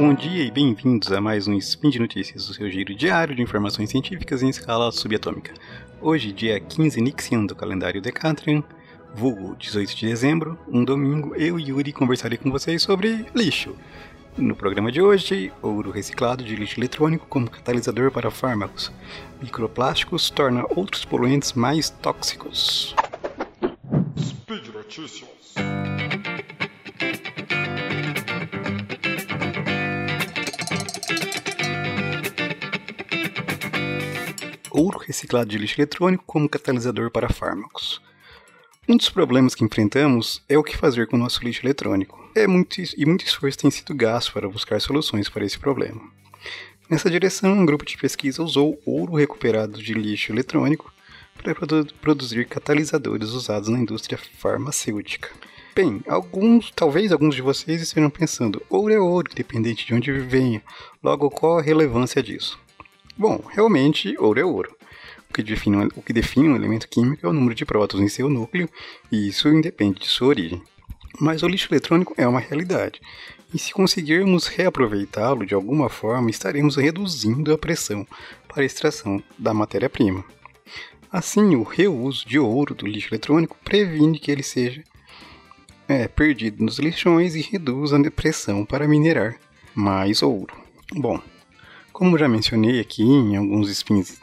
Bom dia e bem-vindos a mais um Spin de Notícias, o seu giro diário de informações científicas em escala subatômica. Hoje, dia 15 Nixian do calendário Decatrian, vulgo 18 de dezembro, um domingo, eu e Yuri conversarei com vocês sobre lixo. No programa de hoje, ouro reciclado de lixo eletrônico como catalisador para fármacos. Microplásticos torna outros poluentes mais tóxicos. Speed Notícias. Ouro reciclado de lixo eletrônico como catalisador para fármacos. Um dos problemas que enfrentamos é o que fazer com o nosso lixo eletrônico. É muito, e muito esforço tem sido gasto para buscar soluções para esse problema. Nessa direção, um grupo de pesquisa usou ouro recuperado de lixo eletrônico para produ produzir catalisadores usados na indústria farmacêutica. Bem, alguns, talvez alguns de vocês estejam pensando, ouro é ouro, independente de onde venha. Logo, qual a relevância disso? Bom, realmente, ouro é ouro. O que, define, o que define um elemento químico é o número de prótons em seu núcleo, e isso independe de sua origem. Mas o lixo eletrônico é uma realidade, e se conseguirmos reaproveitá-lo de alguma forma, estaremos reduzindo a pressão para a extração da matéria-prima. Assim, o reuso de ouro do lixo eletrônico previne que ele seja é, perdido nos lixões e reduz a pressão para minerar mais ouro. Bom, como já mencionei aqui em alguns spins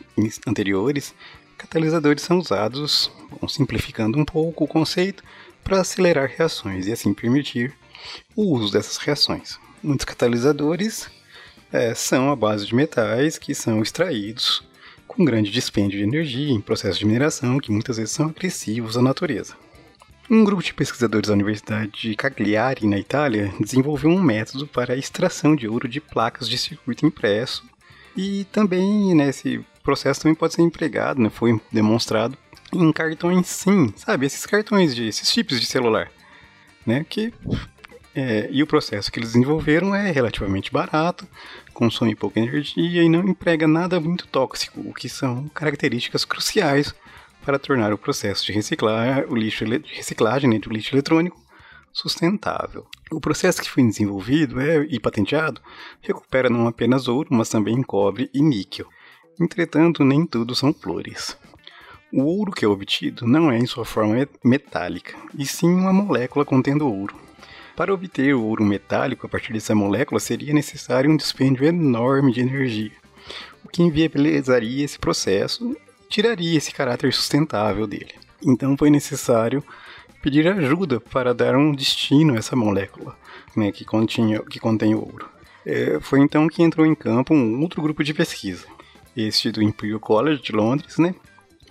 anteriores, catalisadores são usados, bom, simplificando um pouco o conceito, para acelerar reações e assim permitir o uso dessas reações. Muitos catalisadores é, são a base de metais que são extraídos com grande dispêndio de energia em processos de mineração que muitas vezes são agressivos à natureza. Um grupo de pesquisadores da Universidade de Cagliari, na Itália, desenvolveu um método para a extração de ouro de placas de circuito impresso. E também nesse processo também pode ser empregado, né, foi demonstrado em cartões SIM, sabe, esses cartões de esses chips de celular, né, que é, e o processo que eles desenvolveram é relativamente barato, consome pouca energia e não emprega nada muito tóxico, o que são características cruciais para tornar o processo de reciclar o lixo de reciclagem né, do lixo eletrônico sustentável. O processo que foi desenvolvido é, e patenteado recupera não apenas ouro, mas também cobre e níquel. Entretanto, nem tudo são flores. O ouro que é obtido não é em sua forma metálica, e sim uma molécula contendo ouro. Para obter o ouro metálico a partir dessa molécula seria necessário um dispêndio enorme de energia, o que inviabilizaria esse processo tiraria esse caráter sustentável dele. Então foi necessário pedir ajuda para dar um destino a essa molécula né, que, continha, que contém ouro. É, foi então que entrou em campo um outro grupo de pesquisa, este do Imperial College de Londres, né?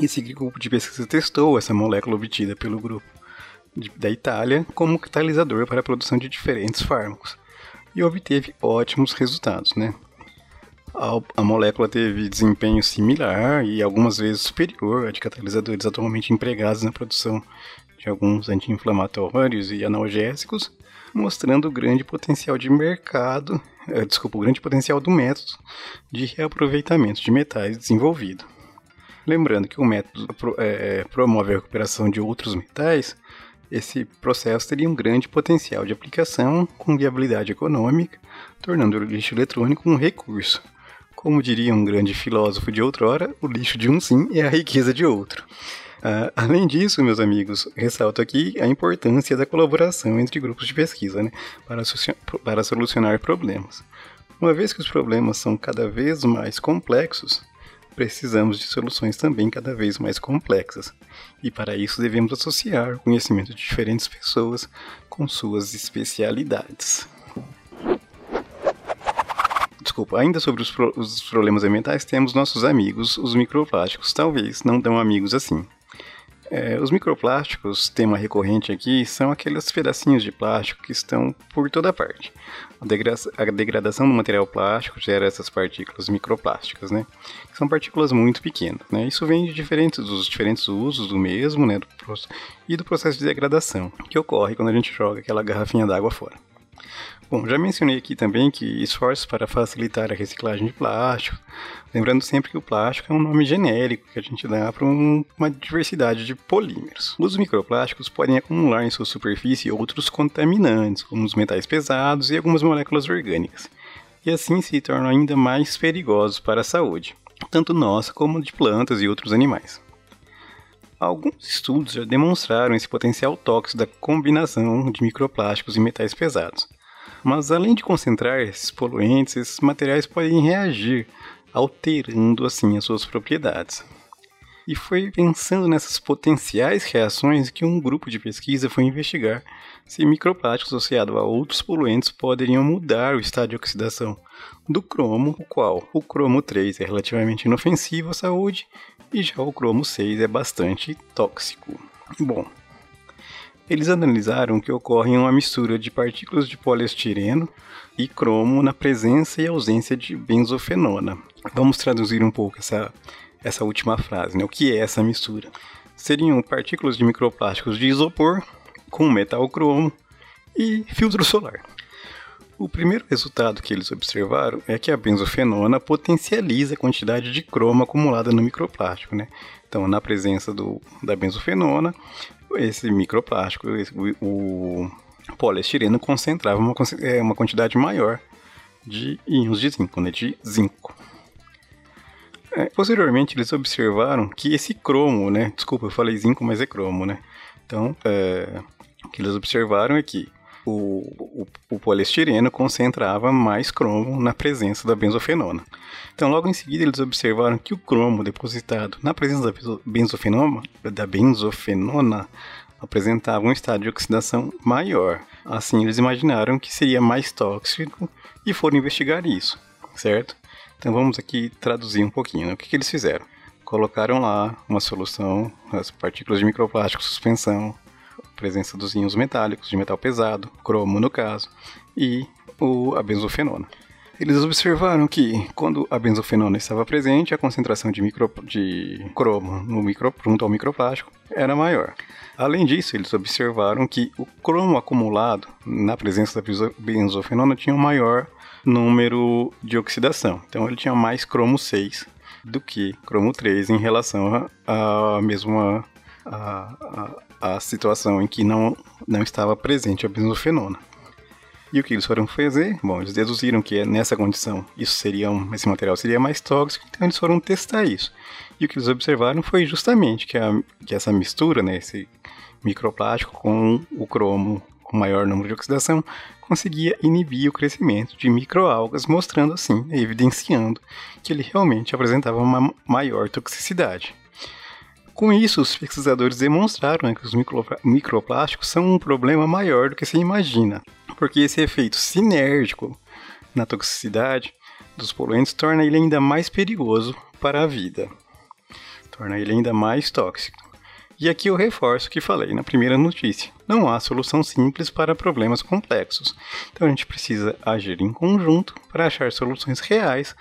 Esse grupo de pesquisa testou essa molécula obtida pelo grupo de, da Itália como catalisador para a produção de diferentes fármacos e obteve ótimos resultados, né? A, a molécula teve desempenho similar e algumas vezes superior a de catalisadores atualmente empregados na produção de alguns anti-inflamatórios e analgésicos, mostrando o grande potencial de mercado, é, desculpa, o grande potencial do método de reaproveitamento de metais desenvolvido. Lembrando que o método é, promove a recuperação de outros metais, esse processo teria um grande potencial de aplicação com viabilidade econômica, tornando o lixo eletrônico um recurso, como diria um grande filósofo de outrora, o lixo de um sim é a riqueza de outro. Uh, além disso, meus amigos, ressalto aqui a importância da colaboração entre grupos de pesquisa né, para, para solucionar problemas. Uma vez que os problemas são cada vez mais complexos, precisamos de soluções também cada vez mais complexas. E para isso devemos associar o conhecimento de diferentes pessoas com suas especialidades desculpa, ainda sobre os, pro, os problemas ambientais, temos nossos amigos, os microplásticos. Talvez não tão amigos assim. É, os microplásticos, tema recorrente aqui, são aqueles pedacinhos de plástico que estão por toda parte. A, degra a degradação do material plástico gera essas partículas microplásticas, né? Que são partículas muito pequenas, né? Isso vem de diferentes, dos diferentes usos do mesmo, né? Do, e do processo de degradação que ocorre quando a gente joga aquela garrafinha d'água fora. Bom, já mencionei aqui também que esforços para facilitar a reciclagem de plástico, lembrando sempre que o plástico é um nome genérico que a gente dá para um, uma diversidade de polímeros. Os microplásticos podem acumular em sua superfície outros contaminantes, como os metais pesados e algumas moléculas orgânicas. e assim se tornam ainda mais perigosos para a saúde, tanto nossa como de plantas e outros animais. Alguns estudos já demonstraram esse potencial tóxico da combinação de microplásticos e metais pesados. Mas além de concentrar esses poluentes, esses materiais podem reagir, alterando assim as suas propriedades. E foi pensando nessas potenciais reações que um grupo de pesquisa foi investigar se microplásticos associados a outros poluentes poderiam mudar o estado de oxidação do cromo, o qual o cromo 3 é relativamente inofensivo à saúde e já o cromo 6 é bastante tóxico. Bom, eles analisaram que ocorre uma mistura de partículas de poliestireno e cromo na presença e ausência de benzofenona. Vamos traduzir um pouco essa essa última frase, né? O que é essa mistura? Seriam partículas de microplásticos de isopor com metal cromo e filtro solar. O primeiro resultado que eles observaram é que a benzofenona potencializa a quantidade de cromo acumulada no microplástico, né? Então, na presença do, da benzofenona, esse microplástico, esse, o, o poliestireno concentrava uma, é, uma quantidade maior de íons de zinco, né? De zinco. É, posteriormente, eles observaram que esse cromo, né? Desculpa, eu falei zinco, mas é cromo, né? Então, é, o que eles observaram é que o, o, o, poliestireno concentrava mais cromo na presença da benzofenona. Então, logo em seguida, eles observaram que o cromo depositado na presença da benzofenona, da benzofenona apresentava um estado de oxidação maior. Assim, eles imaginaram que seria mais tóxico e foram investigar isso, certo? Então vamos aqui traduzir um pouquinho. Né? O que, que eles fizeram? Colocaram lá uma solução, as partículas de microplástico, suspensão, presença dos íons metálicos, de metal pesado, cromo no caso, e o, a benzofenona. Eles observaram que, quando a benzofenona estava presente, a concentração de, micro, de cromo no micro, junto ao microplástico era maior. Além disso, eles observaram que o cromo acumulado na presença da benzofenona tinha um maior número de oxidação. Então ele tinha mais cromo 6 do que cromo 3 em relação à mesma a, a, a, situação em que não, não estava presente a benzofenona. E o que eles foram fazer? Bom, eles deduziram que nessa condição isso seria um, esse material seria mais tóxico, então eles foram testar isso. E o que eles observaram foi justamente que, a, que essa mistura, né, esse microplástico com o cromo com maior número de oxidação, conseguia inibir o crescimento de microalgas, mostrando assim, evidenciando que ele realmente apresentava uma maior toxicidade. Com isso, os pesquisadores demonstraram né, que os microplásticos são um problema maior do que se imagina, porque esse efeito sinérgico na toxicidade dos poluentes torna ele ainda mais perigoso para a vida, torna ele ainda mais tóxico. E aqui eu reforço o que falei na primeira notícia: não há solução simples para problemas complexos. Então a gente precisa agir em conjunto para achar soluções reais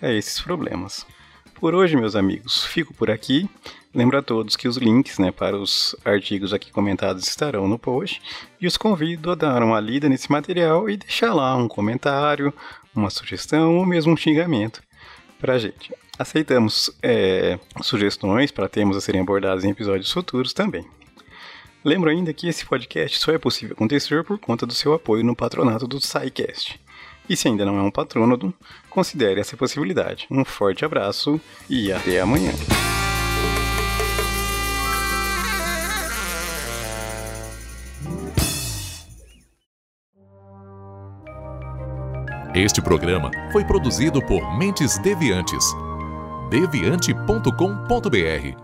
para esses problemas. Por hoje, meus amigos, fico por aqui. Lembro a todos que os links né, para os artigos aqui comentados estarão no post e os convido a dar uma lida nesse material e deixar lá um comentário, uma sugestão ou mesmo um xingamento para a gente. Aceitamos é, sugestões para temas a serem abordados em episódios futuros também. Lembro ainda que esse podcast só é possível acontecer por conta do seu apoio no patronato do SciCast. E se ainda não é um patrono, considere essa possibilidade. Um forte abraço e até amanhã. Este programa foi produzido por Mentes Deviantes deviante.com.br.